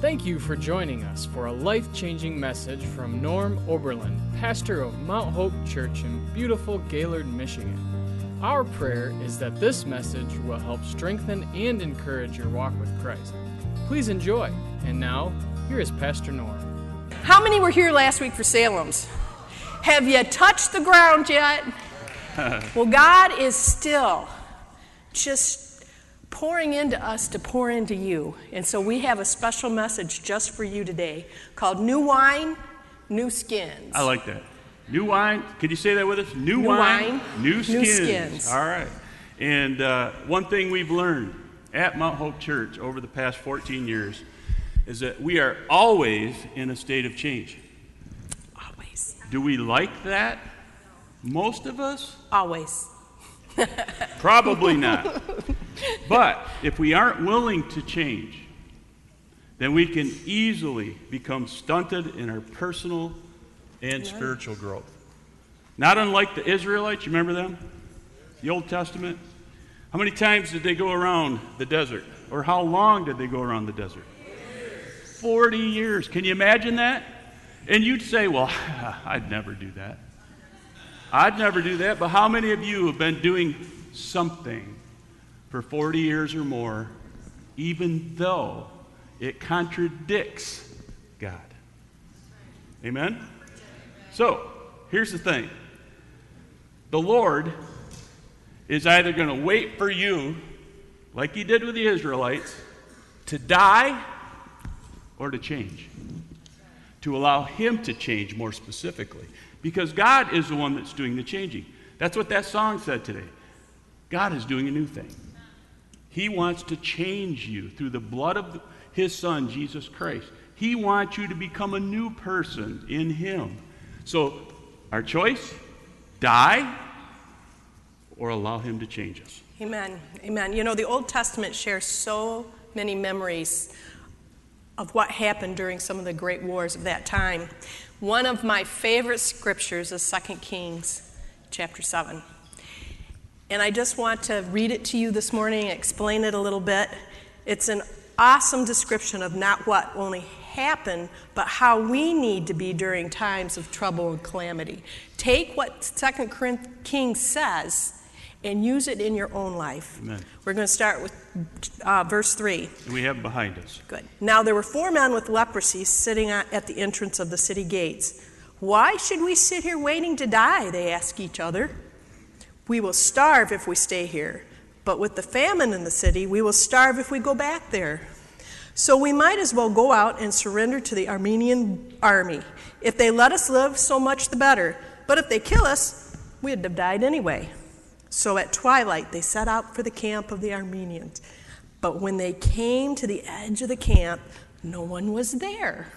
Thank you for joining us for a life changing message from Norm Oberlin, pastor of Mount Hope Church in beautiful Gaylord, Michigan. Our prayer is that this message will help strengthen and encourage your walk with Christ. Please enjoy. And now, here is Pastor Norm. How many were here last week for Salem's? Have you touched the ground yet? well, God is still just pouring into us to pour into you. And so we have a special message just for you today called New Wine, New Skins. I like that. New wine. Could you say that with us? New, New wine, wine, new new skins. skins. All right. And uh, one thing we've learned at Mount Hope Church over the past 14 years is that we are always in a state of change. Always. Do we like that? Most of us? Always. Probably not. But if we aren't willing to change, then we can easily become stunted in our personal and spiritual growth. Not unlike the Israelites, you remember them? The Old Testament? How many times did they go around the desert? Or how long did they go around the desert? 40 years. Can you imagine that? And you'd say, well, I'd never do that. I'd never do that, but how many of you have been doing something for 40 years or more, even though it contradicts God? Amen? So, here's the thing the Lord is either going to wait for you, like he did with the Israelites, to die or to change. To allow him to change more specifically. Because God is the one that's doing the changing. That's what that song said today. God is doing a new thing. He wants to change you through the blood of his son, Jesus Christ. He wants you to become a new person in him. So, our choice die or allow him to change us. Amen. Amen. You know, the Old Testament shares so many memories of what happened during some of the great wars of that time. One of my favorite scriptures is 2 Kings chapter 7. And I just want to read it to you this morning, explain it a little bit. It's an awesome description of not what only happened, but how we need to be during times of trouble and calamity. Take what 2 Kings says and use it in your own life. Amen. We're going to start with uh, verse 3. We have behind us. Good. Now there were four men with leprosy sitting at at the entrance of the city gates. Why should we sit here waiting to die? They ask each other. We will starve if we stay here, but with the famine in the city, we will starve if we go back there. So we might as well go out and surrender to the Aramean army. If they let us live, so much the better. But if they kill us, we'd have died anyway. So at twilight, they set out for the camp of the Arameans. But when they came to the edge of the camp, no one was there.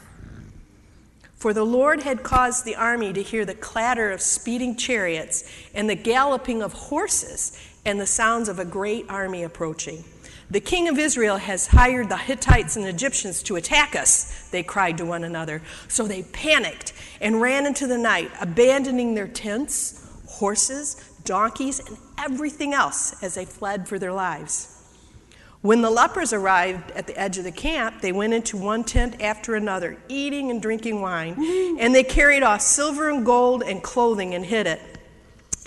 For the Lord had caused the army to hear the clatter of speeding chariots and the galloping of horses and the sounds of a great army approaching. The king of Israel has hired the Hittites and Egyptians to attack us, they cried to one another. So they panicked and ran into the night, abandoning their tents, horses, donkeys, and everything else as they fled for their lives. When the lepers arrived at the edge of the camp, they went into one tent after another, eating and drinking wine, mm-hmm. and they carried off silver and gold and clothing and hid it.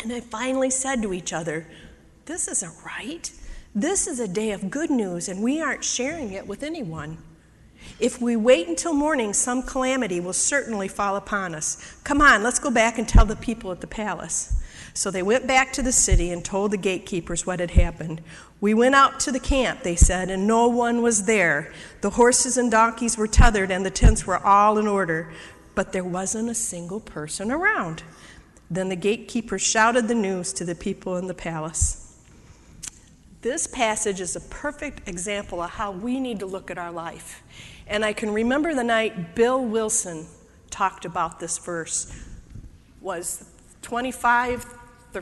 And they finally said to each other, This isn't right. This is a day of good news, and we aren't sharing it with anyone. If we wait until morning, some calamity will certainly fall upon us. Come on, let's go back and tell the people at the palace. So they went back to the city and told the gatekeepers what had happened. We went out to the camp, they said, and no one was there. The horses and donkeys were tethered, and the tents were all in order, but there wasn't a single person around. Then the gatekeepers shouted the news to the people in the palace. This passage is a perfect example of how we need to look at our life. And I can remember the night Bill Wilson talked about this verse was 25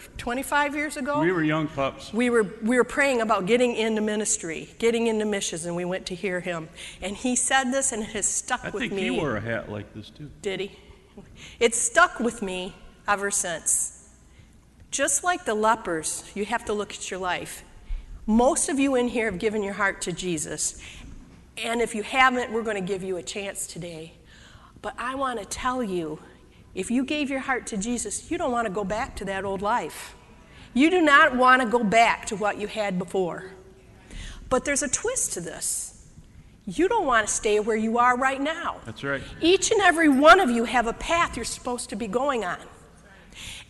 25 years ago We were young pups. we were we were praying about getting into ministry getting into missions and we went to hear him and he said this and it has stuck I with think me he wore a hat like this too. did he it's stuck with me ever since just like the lepers you have to look at your life most of you in here have given your heart to jesus And if you haven't, we're going to give you a chance today. But I want to tell you if you gave your heart to Jesus, you don't want to go back to that old life. You do not want to go back to what you had before. But there's a twist to this. You don't want to stay where you are right now. That's right. Each and every one of you have a path you're supposed to be going on.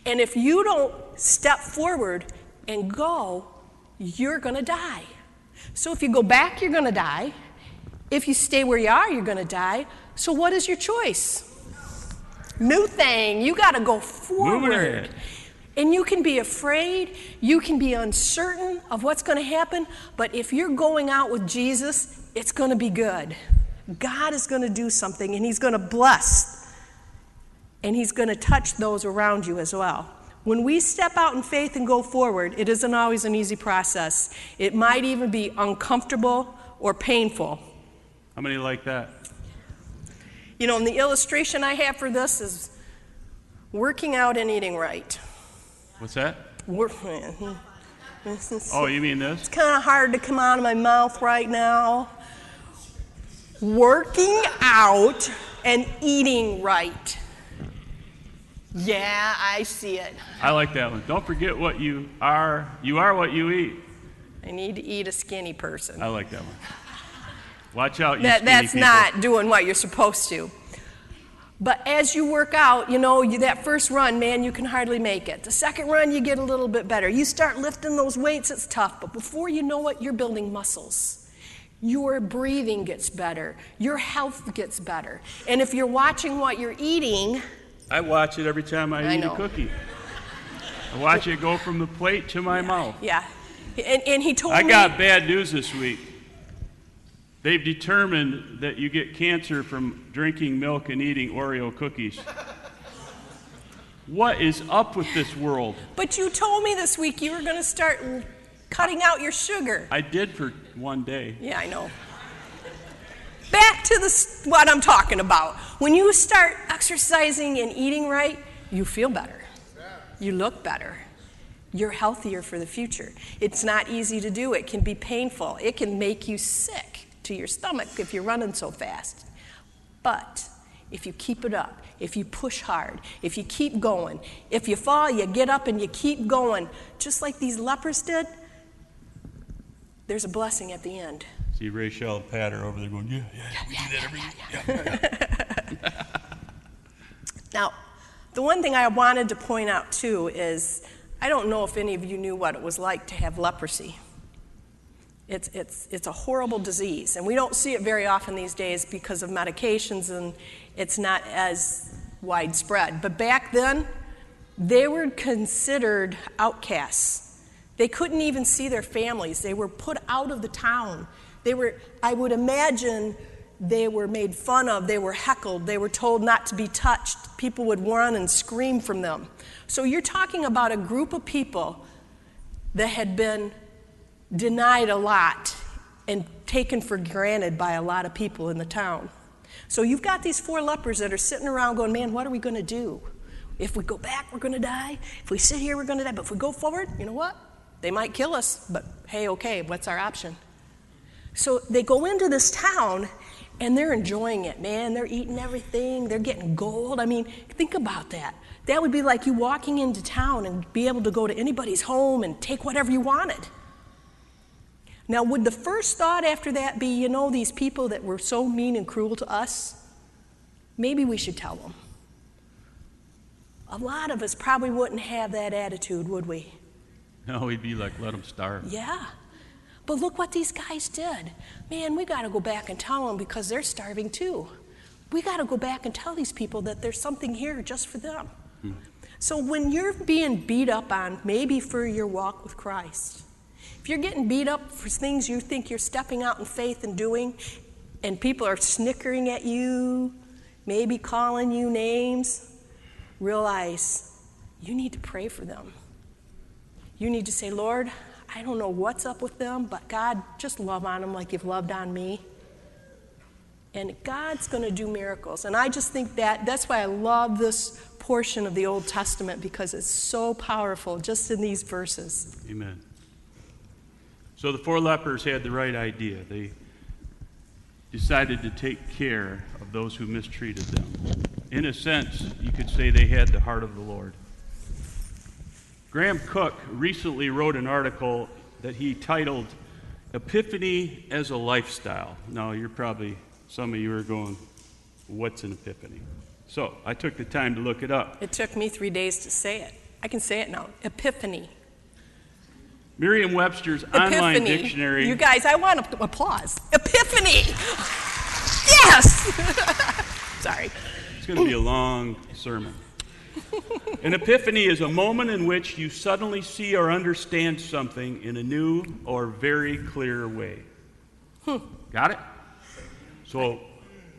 And if you don't step forward and go, you're going to die. So if you go back, you're going to die. If you stay where you are, you're going to die. So what is your choice? New thing. You got to go forward. And you can be afraid, you can be uncertain of what's going to happen, but if you're going out with Jesus, it's going to be good. God is going to do something, and He's going to bless, and He's going to touch those around you as well. When we step out in faith and go forward, it isn't always an easy process. It might even be uncomfortable or painful. How many like that? You know, and the illustration I have for this is working out and eating right. What's that? Work, is Oh, you mean this? It's kind of hard to come out of my mouth right now. Working out and eating right. Yeah, I see it. I like that one. Don't forget what you are. You are what you eat. I need to eat a skinny person. I like that one. Watch out, you That, that's people. not doing what you're supposed to. But as you work out, you know, you, that first run, man, you can hardly make it. The second run, you get a little bit better. You start lifting those weights, it's tough. But before you know it, you're building muscles. Your breathing gets better. Your health gets better. And if you're watching what you're eating, I watch it every time I, I eat know. a cookie. I watch it go from the plate to my mouth. yeah. And, and he told I me. got bad news this week. They've determined that you get cancer from drinking milk and eating Oreo cookies. What is up with this world? But you told me this week you were going to start cutting out your sugar. I did for one day. Yeah, I know. Back to this, what I'm talking about. When you start exercising and eating right, you feel better. You look better. You're healthier for the future. It's not easy to do, it can be painful. It can make you sick to your stomach if you're running so fast. But if you keep it up, if you push hard, if you keep going, if you fall, you get up and you keep going, just like these lepers did, there's a blessing at the end. See Rachel and Pat are over there going, yeah, yeah, we do that every Now, the one thing I wanted to point out too is I don't know if any of you knew what it was like to have leprosy. It's, it's, it's a horrible disease, and we don't see it very often these days because of medications and it's not as widespread. But back then, they were considered outcasts. They couldn't even see their families. They were put out of the town. They were, I would imagine, they were made fun of. They were heckled. They were told not to be touched. People would run and scream from them. So you're talking about a group of people that had been denied a lot and taken for granted by a lot of people in the town. So you've got these four lepers that are sitting around going, Man, what are we going to do? If we go back, we're going to die. If we sit here, we're going to die. But if we go forward, you know what? They might kill us, but hey, okay, what's our option? So they go into this town and they're enjoying it, man. They're eating everything, they're getting gold. I mean, think about that. That would be like you walking into town and be able to go to anybody's home and take whatever you wanted. Now, would the first thought after that be, you know, these people that were so mean and cruel to us? Maybe we should tell them. A lot of us probably wouldn't have that attitude, would we? No, we'd be like, let them starve. Yeah. But look what these guys did. Man, we got to go back and tell them because they're starving too. We got to go back and tell these people that there's something here just for them. Hmm. So when you're being beat up on, maybe for your walk with Christ, if you're getting beat up for things you think you're stepping out in faith and doing, and people are snickering at you, maybe calling you names, realize you need to pray for them. You need to say, Lord, I don't know what's up with them, but God, just love on them like you've loved on me. And God's going to do miracles. And I just think that that's why I love this portion of the Old Testament because it's so powerful just in these verses. Amen. So the four lepers had the right idea. They decided to take care of those who mistreated them. In a sense, you could say they had the heart of the Lord. Graham Cooke recently wrote an article that he titled Epiphany as a Lifestyle. Now, you're probably, some of you are going, What's an epiphany? So I took the time to look it up. It took me three days to say it. I can say it now. Epiphany. Merriam Webster's Epiphany. online dictionary. You guys, I want applause. Epiphany. Yes. Sorry. It's going to be a long sermon. An epiphany is a moment in which you suddenly see or understand something in a new or very clear way. Hmm. Got it? So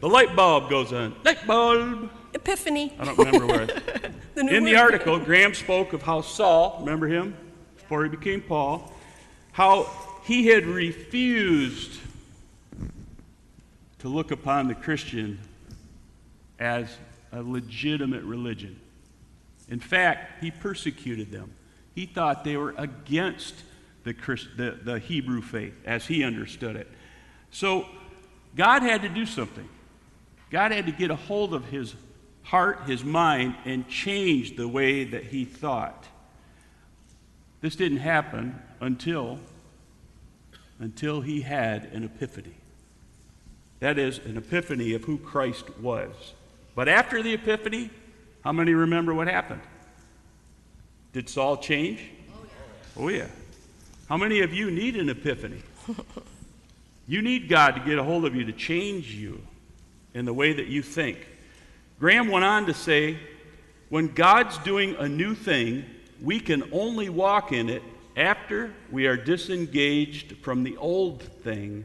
the light bulb goes on. Light bulb. Epiphany. I don't remember where. The in the article, Graham spoke of how Saul, remember him, before he became Paul, how he had refused to look upon the Christian as a legitimate religion. In fact, he persecuted them. He thought they were against the, Christ, the, the Hebrew faith as he understood it. So God had to do something. God had to get a hold of his heart, his mind, and change the way that he thought. This didn't happen until until he had an epiphany. That is an epiphany of who Christ was. But after the epiphany, how many remember what happened? Did Saul change? Oh yeah. Oh, how many of you need an epiphany? You need God to get a hold of you to change you in the way that you think. Graham went on to say, when God's doing a new thing, we can only walk in it after we are disengaged from the old thing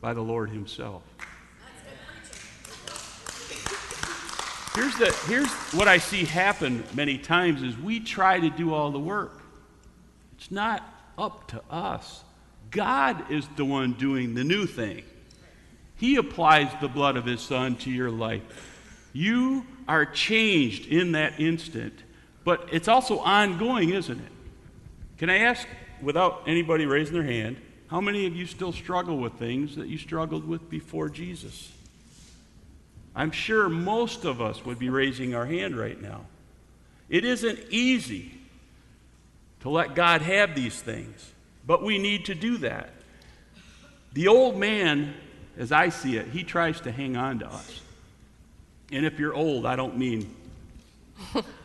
by the Lord Himself. Here's, the, here's what I see happen many times is we try to do all the work. It's not up to us. God is the one doing the new thing. He applies the blood of his son to your life. You are changed in that instant, but it's also ongoing, isn't it? Can I ask, without anybody raising their hand, how many of you still struggle with things that you struggled with before Jesus? I'm sure most of us would be raising our hand right now. It isn't easy to let God have these things, but we need to do that. The old man, as I see it, he tries to hang on to us. And if you're old, I don't mean.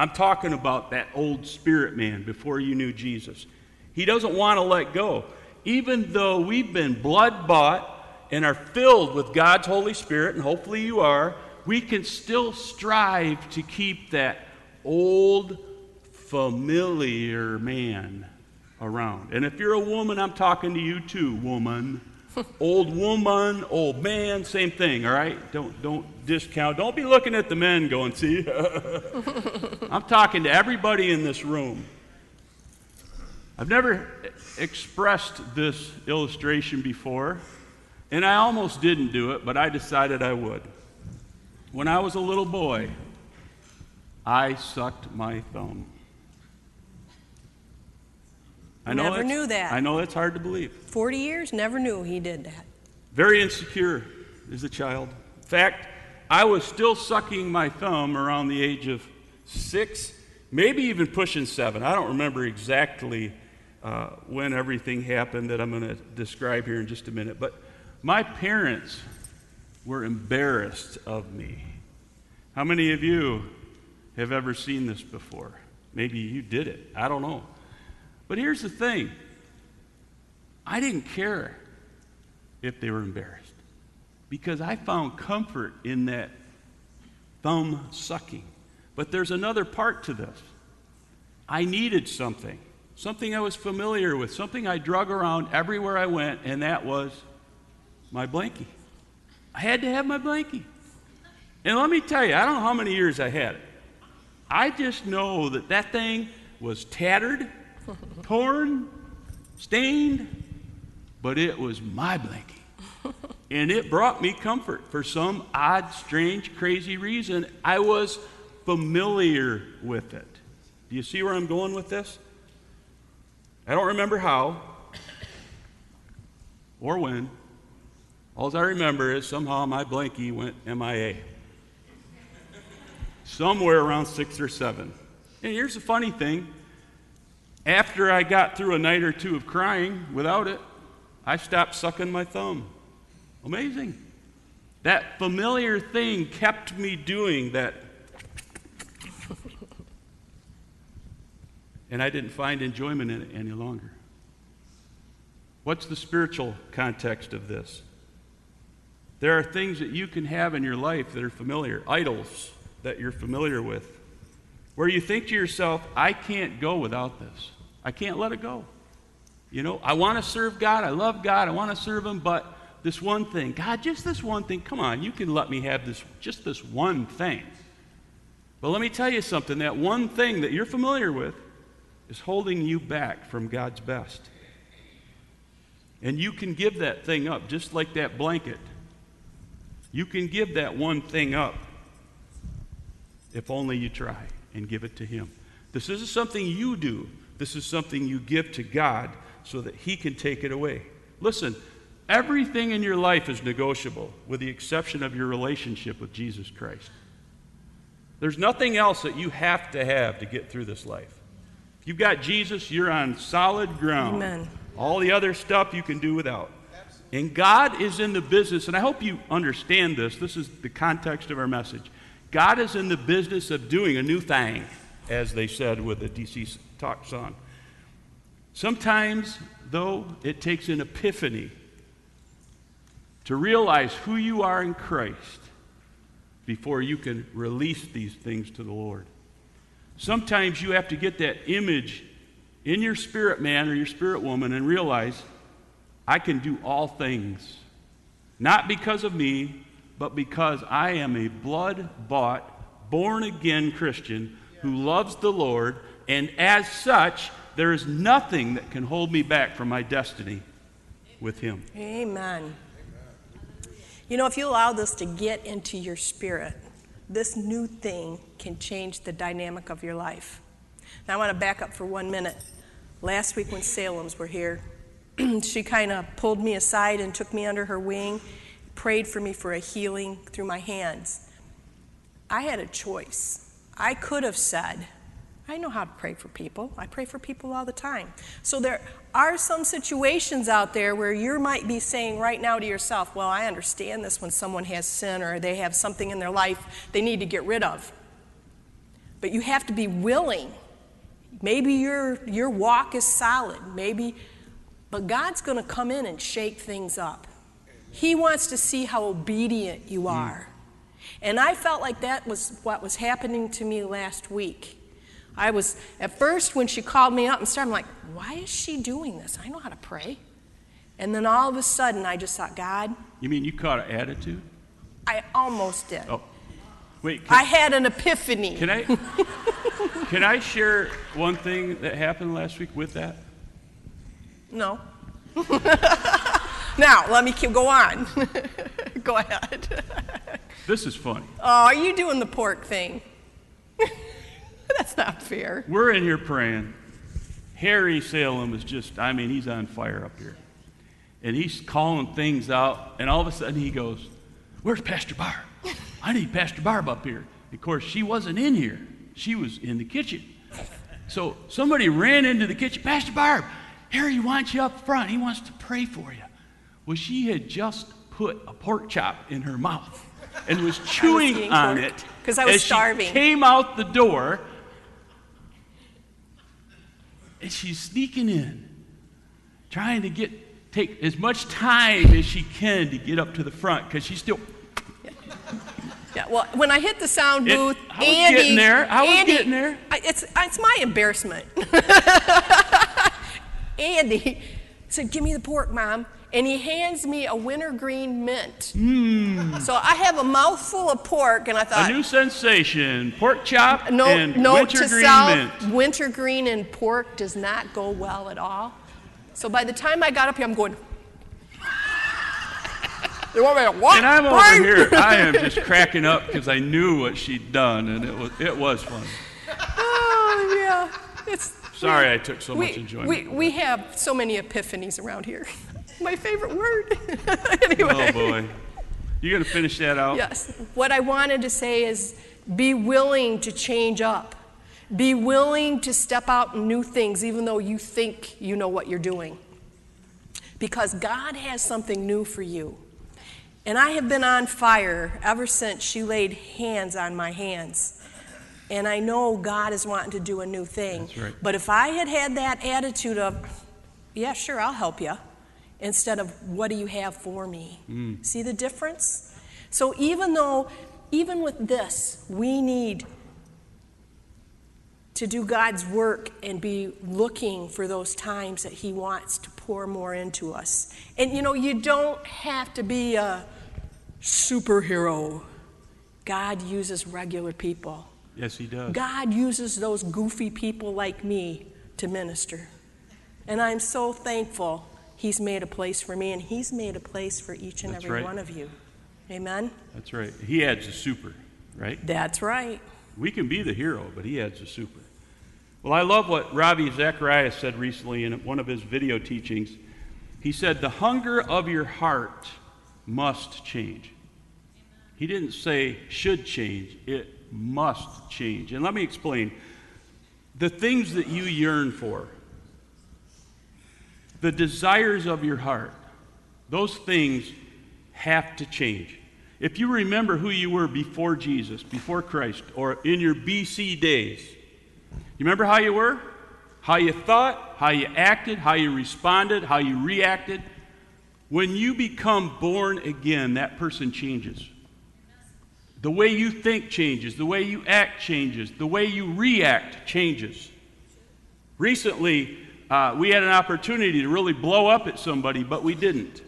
I'm talking about that old spirit man before you knew Jesus. He doesn't want to let go. Even though we've been blood bought and are filled with God's Holy Spirit, and hopefully you are, we can still strive to keep that old, familiar man around. And if you're a woman, I'm talking to you too, woman. old woman, old man, same thing, all right? Don't, don't discount. Don't be looking at the men going, see? I'm talking to everybody in this room. I've never expressed this illustration before, and I almost didn't do it, but I decided I would. When I was a little boy, I sucked my thumb. I know Never knew that. I know that's hard to believe. 40 years, never knew he did that. Very insecure as a child. In fact, I was still sucking my thumb around the age of six, maybe even pushing seven. I don't remember exactly uh, when everything happened that I'm going to describe here in just a minute. But my parents were embarrassed of me. How many of you have ever seen this before? Maybe you did it. I don't know. But here's the thing I didn't care if they were embarrassed because I found comfort in that thumb sucking. But there's another part to this. I needed something, something I was familiar with, something I drug around everywhere I went, and that was my blankie. I had to have my blankie. And let me tell you, I don't know how many years I had it. I just know that that thing was tattered, torn, stained, but it was my blankie. And it brought me comfort for some odd, strange, crazy reason. I was familiar with it. Do you see where I'm going with this? I don't remember how or when, All I remember is somehow my blankie went MIA. Somewhere around six or seven. And here's the funny thing after I got through a night or two of crying without it, I stopped sucking my thumb. Amazing. That familiar thing kept me doing that. and I didn't find enjoyment in it any longer. What's the spiritual context of this? There are things that you can have in your life that are familiar, idols that you're familiar with, where you think to yourself, I can't go without this. I can't let it go. You know, I want to serve God. I love God. I want to serve Him, but this one thing, God, just this one thing, come on, you can let me have this, just this one thing. But let me tell you something that one thing that you're familiar with is holding you back from God's best. And you can give that thing up, just like that blanket. You can give that one thing up if only you try and give it to Him. This isn't something you do, this is something you give to God so that He can take it away. Listen, everything in your life is negotiable with the exception of your relationship with Jesus Christ. There's nothing else that you have to have to get through this life. If you've got Jesus, you're on solid ground. Amen. All the other stuff you can do without. And God is in the business, and I hope you understand this. This is the context of our message. God is in the business of doing a new thing, as they said with the DC Talk song. Sometimes, though, it takes an epiphany to realize who you are in Christ before you can release these things to the Lord. Sometimes you have to get that image in your spirit man or your spirit woman and realize I can do all things, not because of me, but because I am a blood bought, born again Christian who loves the Lord, and as such, there is nothing that can hold me back from my destiny with Him. Amen. You know, if you allow this to get into your spirit, this new thing can change the dynamic of your life. Now, I want to back up for one minute. Last week, when Salem's were here, she kind of pulled me aside and took me under her wing, prayed for me for a healing through my hands. I had a choice. I could have said, I know how to pray for people. I pray for people all the time. So there are some situations out there where you might be saying right now to yourself, Well, I understand this when someone has sin or they have something in their life they need to get rid of. But you have to be willing. Maybe your, your walk is solid. Maybe, but God's going to come in and shake things up. He wants to see how obedient you mm. are. And I felt like that was what was happening to me last week. I was, at first, when she called me up and started, I'm like, why is she doing this? I know how to pray. And then all of a sudden, I just thought, God, You mean you caught an attitude? I almost did. Oh, wait. Can, I had an epiphany. can I can I share one thing that happened last week with that? No. now, let me keep, go on. go ahead. This is funny. Oh, are you doing the pork thing? That's not fair. We're in here praying. Harry Salem is just, I mean, he's on fire up here. And he's calling things out, and all of a sudden he goes, Where's Pastor Barb? I need Pastor Barb up here. Of course, she wasn't in here, she was in the kitchen. So somebody ran into the kitchen, Pastor Barb, Harry wants you up front. He wants to pray for you. Well, she had just put a pork chop in her mouth and was chewing eating on pork it 'cause I was as starving. She came out the door and she's sneaking in, trying to get take as much time as she can to get up to the front because she's still. Yeah, well, when I hit the sound It- booth, I was Andy, getting there. I was Andy- getting there. I, it's it's my embarrassment. Andy said, "Give me the pork, mom," and he hands me a wintergreen mint. Hmm. So I have a mouthful of pork, and I thought, a new sensation: pork chop no, and to wintergreen mint. wintergreen and pork does not go well at all. So by the time I got up here, I'm going. You want me to what? And I'm over Brian?" here. I am just cracking up because I knew what she'd done, and it was it was fun. Oh yeah, it's Sorry, I took so much enjoyment. we, we have so many epiphanies around here. My favorite word. Oh, anyway. Oh boy. You're going to finish that out? Yes. What I wanted to say is be willing to change up. Be willing to step out in new things, even though you think you know what you're doing. Because God has something new for you. And I have been on fire ever since she laid hands on my hands. And I know God is wanting to do a new thing. Right. But if I had had that attitude of, yeah, sure, I'll help you, instead of, what do you have for me? Mm. See the difference? So even though, even with this, we need to do God's work and be looking for those times that He wants to pour more into us. And you know, you don't have to be a superhero. God uses regular people. Yes, he does. God uses those goofy people like me to minister. And I'm so thankful He's made a place for me, and He's made a place for each and That's every right. one of you. Amen? That's right. He adds a super, right? That's right. We can be the hero, but he adds a super. Well, I love what Ravi Zacharias said recently in one of his video teachings. He said, The hunger of your heart must change. He didn't say should change, it must change. And let me explain. The things that you yearn for, the desires of your heart, those things have to change. If you remember who you were before Jesus, before Christ, or in your BC days, you remember how you were? How you thought, how you acted, how you responded, how you reacted? When you become born again, that person changes. The way you think changes, the way you act changes, the way you react changes. Recently, uh, we had an opportunity to really blow up at somebody, but we didn't.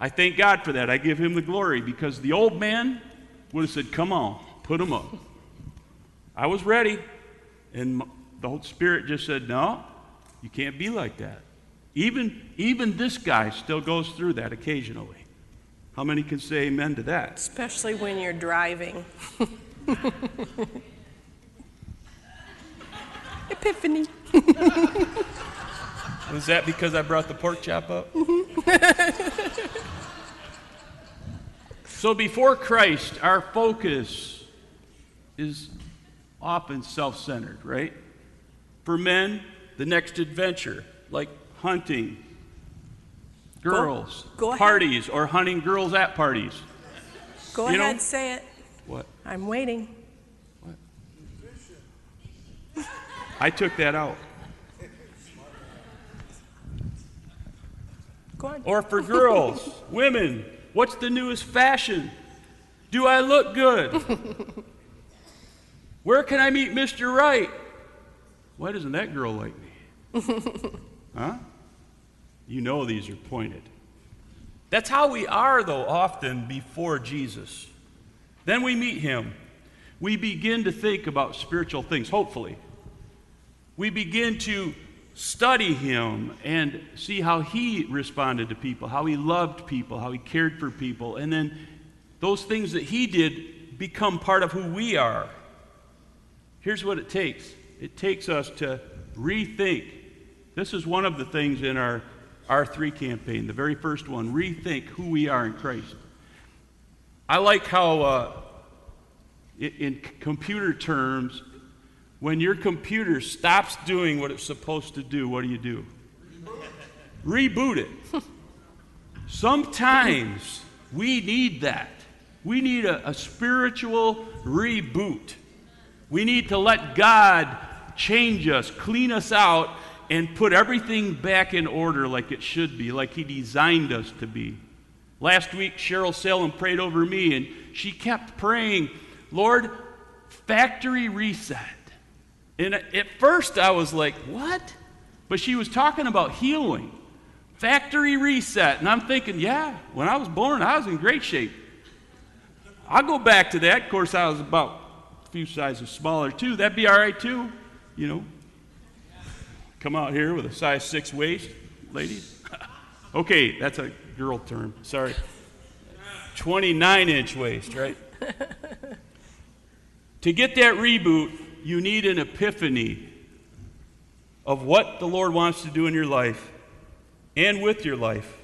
I thank God for that. I give him the glory because the old man would have said, Come on, put him up. I was ready. And the Holy Spirit just said, No, you can't be like that. Even, even this guy still goes through that occasionally. How many can say amen to that? Especially when you're driving. Epiphany. Was that because I brought the pork chop up? So before Christ, our focus is often self centered, right? For men, the next adventure, like hunting, girls, go ahead. parties, or hunting girls at parties. Go You know- ahead, say it. What? I'm waiting. What? I took that out. Go on. Or for girls, women, what's the newest fashion? Do I look good? Where can I meet Mr. Right? Why doesn't that girl like me? huh? You know these are pointed. That's how we are, though, often before Jesus. Then we meet him. We begin to think about spiritual things, hopefully. We begin to study him and see how he responded to people, how he loved people, how he cared for people. And then those things that he did become part of who we are. Here's what it takes it takes us to rethink. This is one of the things in our R3 campaign, the very first one rethink who we are in Christ. I like how, uh, in computer terms, when your computer stops doing what it's supposed to do, what do you do? Reboot it. Sometimes we need that. We need a, a spiritual reboot. We need to let God change us, clean us out, and put everything back in order like it should be, like He designed us to be. Last week, Cheryl Salem prayed over me, and she kept praying, Lord, factory reset. And at first, I was like, what? But she was talking about healing, factory reset. And I'm thinking, yeah, when I was born, I was in great shape. I'll go back to that. Of course, I was about a few sizes smaller, too. That'd be all right, too. You know, come out here with a size six waist, ladies. okay, that's a girl term. Sorry. 29 inch waist, right? to get that reboot, you need an epiphany of what the Lord wants to do in your life and with your life.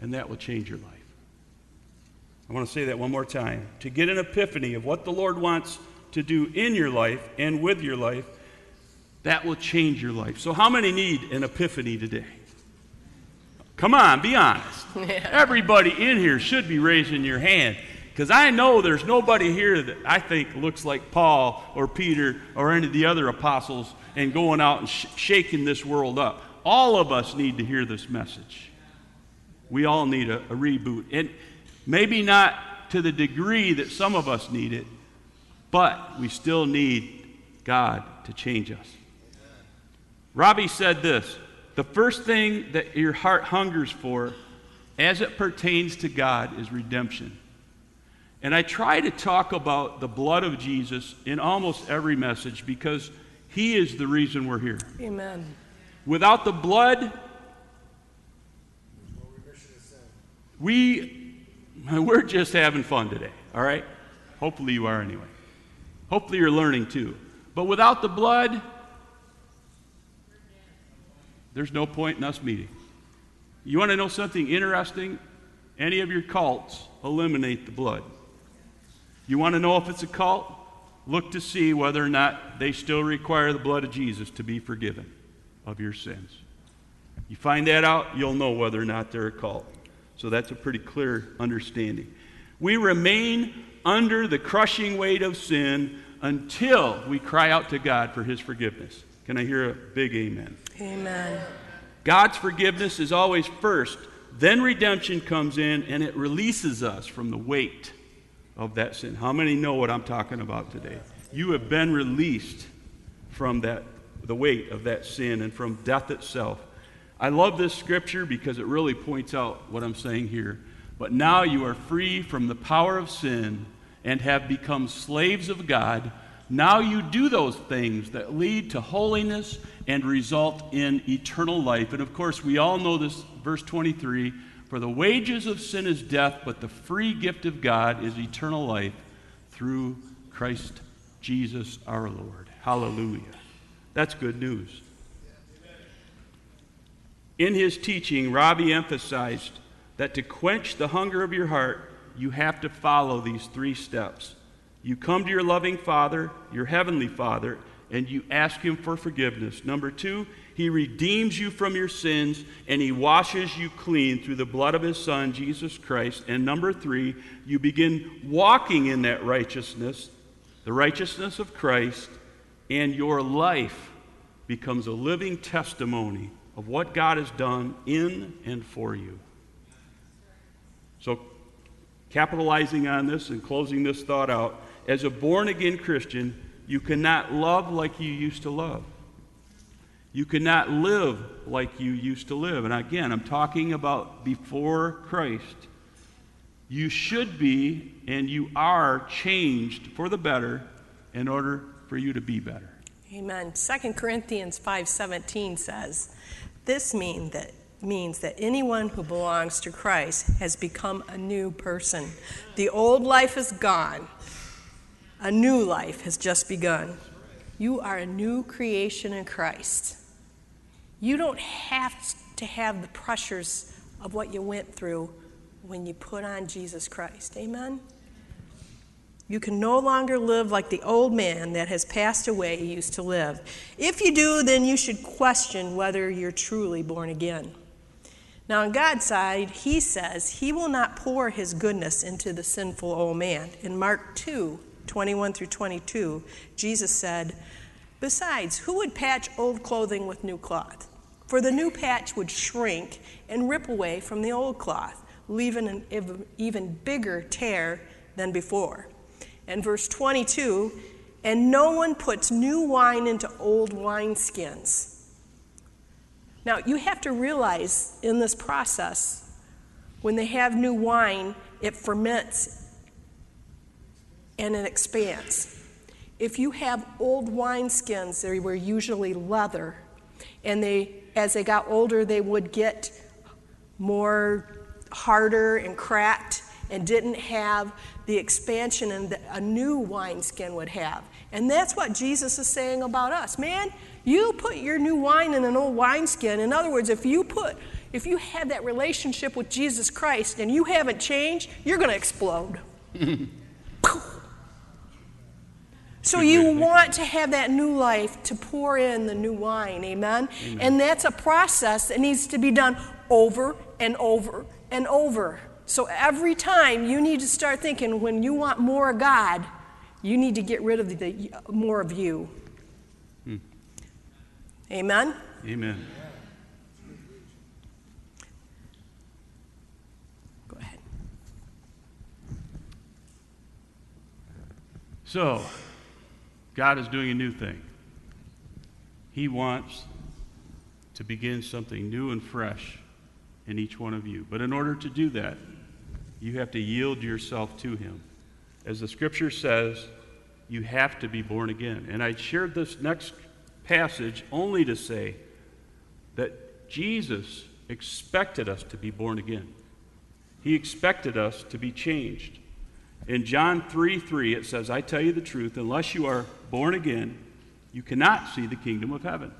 and that will change your life. I want to say that one more time. To get an epiphany of what the Lord wants to do in your life and with your life, that will change your life. So, how many need an epiphany today? Come on, be honest. Everybody in here should be raising your hand because I know there's nobody here that I think looks like Paul or Peter or any of the other apostles and going out and sh- shaking this world up. All of us need to hear this message. We all need a, a reboot. And maybe not to the degree that some of us need it, but we still need God to change us. Ravi said this the first thing that your heart hungers for as it pertains to God is redemption. And I try to talk about the blood of Jesus in almost every message because he is the reason we're here. Amen. Without the blood, we, we're just having fun today, all right? Hopefully you are anyway. Hopefully you're learning too. But without the blood, there's no point in us meeting. You want to know something interesting? Any of your cults eliminate the blood. You want to know if it's a cult? Look to see whether or not they still require the blood of Jesus to be forgiven of your sins. You find that out, you'll know whether or not they're a cult. So that's a pretty clear understanding. We remain under the crushing weight of sin until we cry out to God for his forgiveness. Can I hear a big amen? Amen. God's forgiveness is always first, then redemption comes in and it releases us from the weight of that sin. How many know what I'm talking about today? You have been released from that the weight of that sin and from death itself. I love this scripture because it really points out what I'm saying here. But now you are free from the power of sin and have become slaves of God now you do those things that lead to holiness and result in eternal life. And of course, we all know this, verse 23 For the wages of sin is death, but the free gift of God is eternal life through Christ Jesus our Lord. Hallelujah. That's good news. In his teaching, Ravi emphasized that to quench the hunger of your heart, you have to follow these three steps. You come to your loving Father, your heavenly Father, and you ask Him for forgiveness. Number two, He redeems you from your sins and He washes you clean through the blood of His Son, Jesus Christ. And number three, you begin walking in that righteousness, the righteousness of Christ, and your life becomes a living testimony of what God has done in and for you. So, capitalizing on this and closing this thought out, as a born again Christian, you cannot love like you used to love. You cannot live like you used to live. And again, I'm talking about before Christ. You should be and you are changed for the better in order for you to be better. Amen. 2 Corinthians 5:17 says, "This mean that means that anyone who belongs to Christ has become a new person. The old life is gone. A new life has just begun. You are a new creation in Christ. You don't have to have the pressures of what you went through when you put on Jesus Christ. Amen? You can no longer live like the old man that has passed away used to live. If you do, then you should question whether you're truly born again. Now, on God's side, He says He will not pour His goodness into the sinful old man. In Mark 2, 21 through 22, Jesus said, Besides, who would patch old clothing with new cloth? For the new patch would shrink and rip away from the old cloth, leaving an even bigger tear than before. And verse 22 And no one puts new wine into old wineskins. Now, you have to realize in this process, when they have new wine, it ferments and it expands. If you have old wineskins, they were usually leather, and they, as they got older, they would get more harder and cracked and didn't have the expansion and a new wineskin would have. And that's what Jesus is saying about us. Man, you put your new wine in an old wineskin. In other words, if you put If you have that relationship with Jesus Christ and you haven't changed, you're going to explode. So you want to have that new life to pour in the new wine, amen? amen? And that's a process that needs to be done over and over and over. So every time you need to start thinking when you want more of God, you need to get rid of the, the more of you. Hmm. Amen. Amen. Go ahead. So, God is doing a new thing. He wants to begin something new and fresh in each one of you. But in order to do that, you have to yield yourself to Him. As the scripture says, you have to be born again. And I shared this next passage only to say that Jesus expected us to be born again. He expected us to be changed. In John 3 3, it says, I tell you the truth, unless you are born again, you cannot see the kingdom of heaven.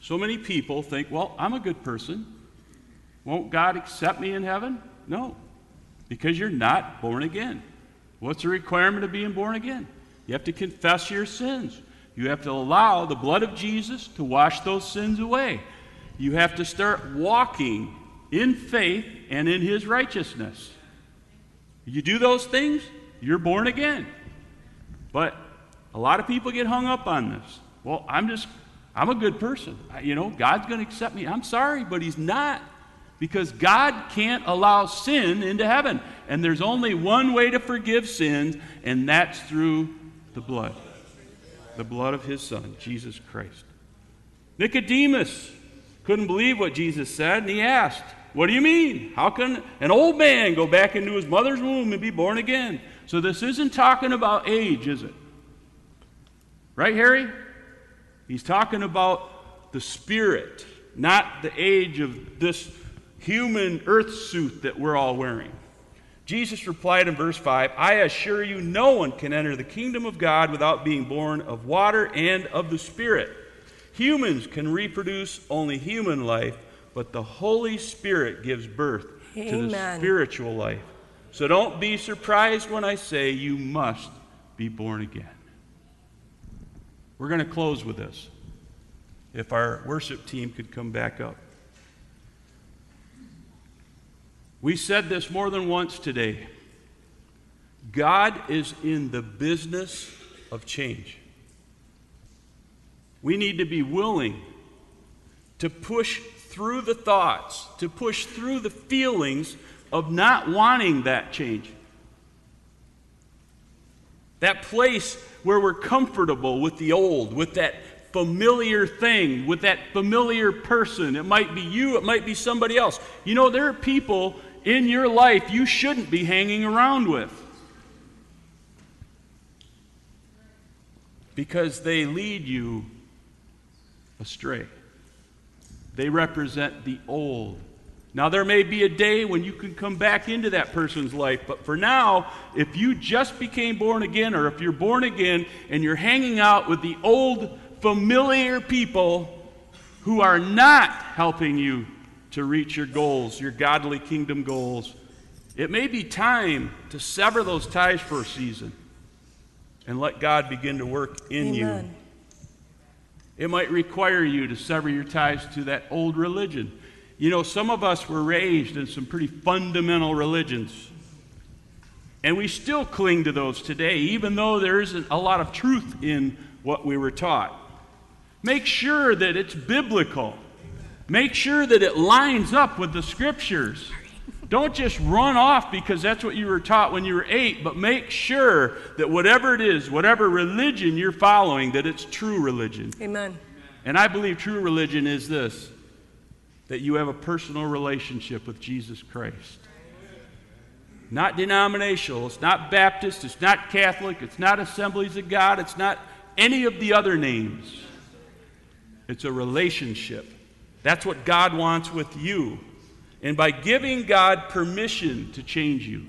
So many people think, well, I'm a good person. Won't God accept me in heaven? No, because you're not born again. What's the requirement of being born again? You have to confess your sins. You have to allow the blood of Jesus to wash those sins away. You have to start walking in faith and in his righteousness. You do those things, you're born again. But a lot of people get hung up on this. Well, I'm just, I'm a good person. You know, God's going to accept me. I'm sorry, but He's not. Because God can't allow sin into heaven. And there's only one way to forgive sins, and that's through the blood the blood of His Son, Jesus Christ. Nicodemus couldn't believe what Jesus said, and he asked, What do you mean? How can an old man go back into his mother's womb and be born again? So this isn't talking about age, is it? Right, Harry? He's talking about the spirit, not the age of this human earth suit that we're all wearing. Jesus replied in verse 5 I assure you, no one can enter the kingdom of God without being born of water and of the Spirit. Humans can reproduce only human life, but the Holy Spirit gives birth Amen. to the spiritual life. So don't be surprised when I say you must be born again. We're going to close with this. If our worship team could come back up. We said this more than once today. God is in the business of change. We need to be willing to push through the thoughts, to push through the feelings of not wanting that change. That place where we're comfortable with the old, with that familiar thing, with that familiar person. It might be you, it might be somebody else. You know, there are people in your life you shouldn't be hanging around with because they lead you astray. They represent the old now, there may be a day when you can come back into that person's life, but for now, if you just became born again, or if you're born again and you're hanging out with the old, familiar people who are not helping you to reach your goals, your godly kingdom goals, it may be time to sever those ties for a season and let God begin to work in Amen. you. It might require you to sever your ties to that old religion you know, some of us were raised in some pretty fundamental religions. And we still cling to those today, even though there isn't a lot of truth in what we were taught. Make sure that it's biblical. Make sure that it lines up with the scriptures. Don't just run off because that's what you were taught when you were eight, but make sure that whatever it is, whatever religion you're following, that it's true religion. Amen. And I believe true religion is this that you have a personal relationship with Jesus Christ. Not denominational, it's not Baptist, it's not Catholic, it's not Assemblies of God, it's not any of the other names. It's a relationship. That's what God wants with you. And by giving God permission to change you,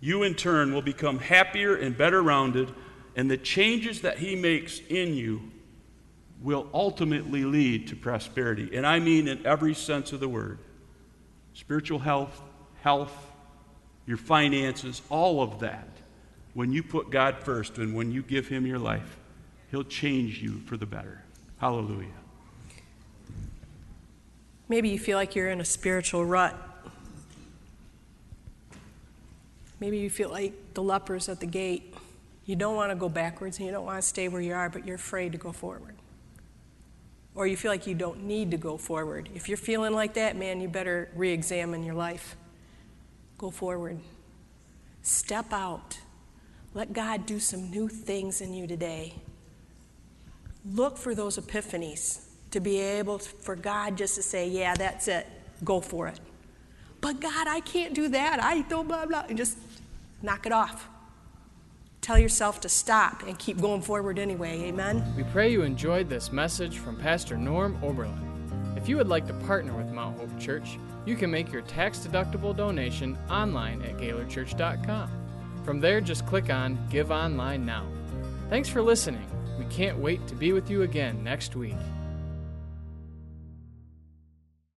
you in turn will become happier and better rounded, and the changes that He makes in you will ultimately lead to prosperity. And I mean in every sense of the word spiritual health, health, your finances, all of that. When you put God first and when you give Him your life, He'll change you for the better. Hallelujah. Maybe you feel like you're in a spiritual rut. Maybe you feel like the lepers at the gate. You don't want to go backwards and you don't want to stay where you are, but you're afraid to go forward. Or you feel like you don't need to go forward. If you're feeling like that, man, you better re examine your life. Go forward. Step out. Let God do some new things in you today. Look for those epiphanies to be able to, for God just to say, yeah, that's it, go for it. But God, I can't do that. I don't blah blah and just knock it off. Tell yourself to stop and keep going forward anyway. Amen. We pray you enjoyed this message from Pastor Norm Oberlin. If you would like to partner with Mount Hope Church, you can make your tax deductible donation online at GaylorChurch.com. From there, just click on Give Online Now. Thanks for listening. We can't wait to be with you again next week.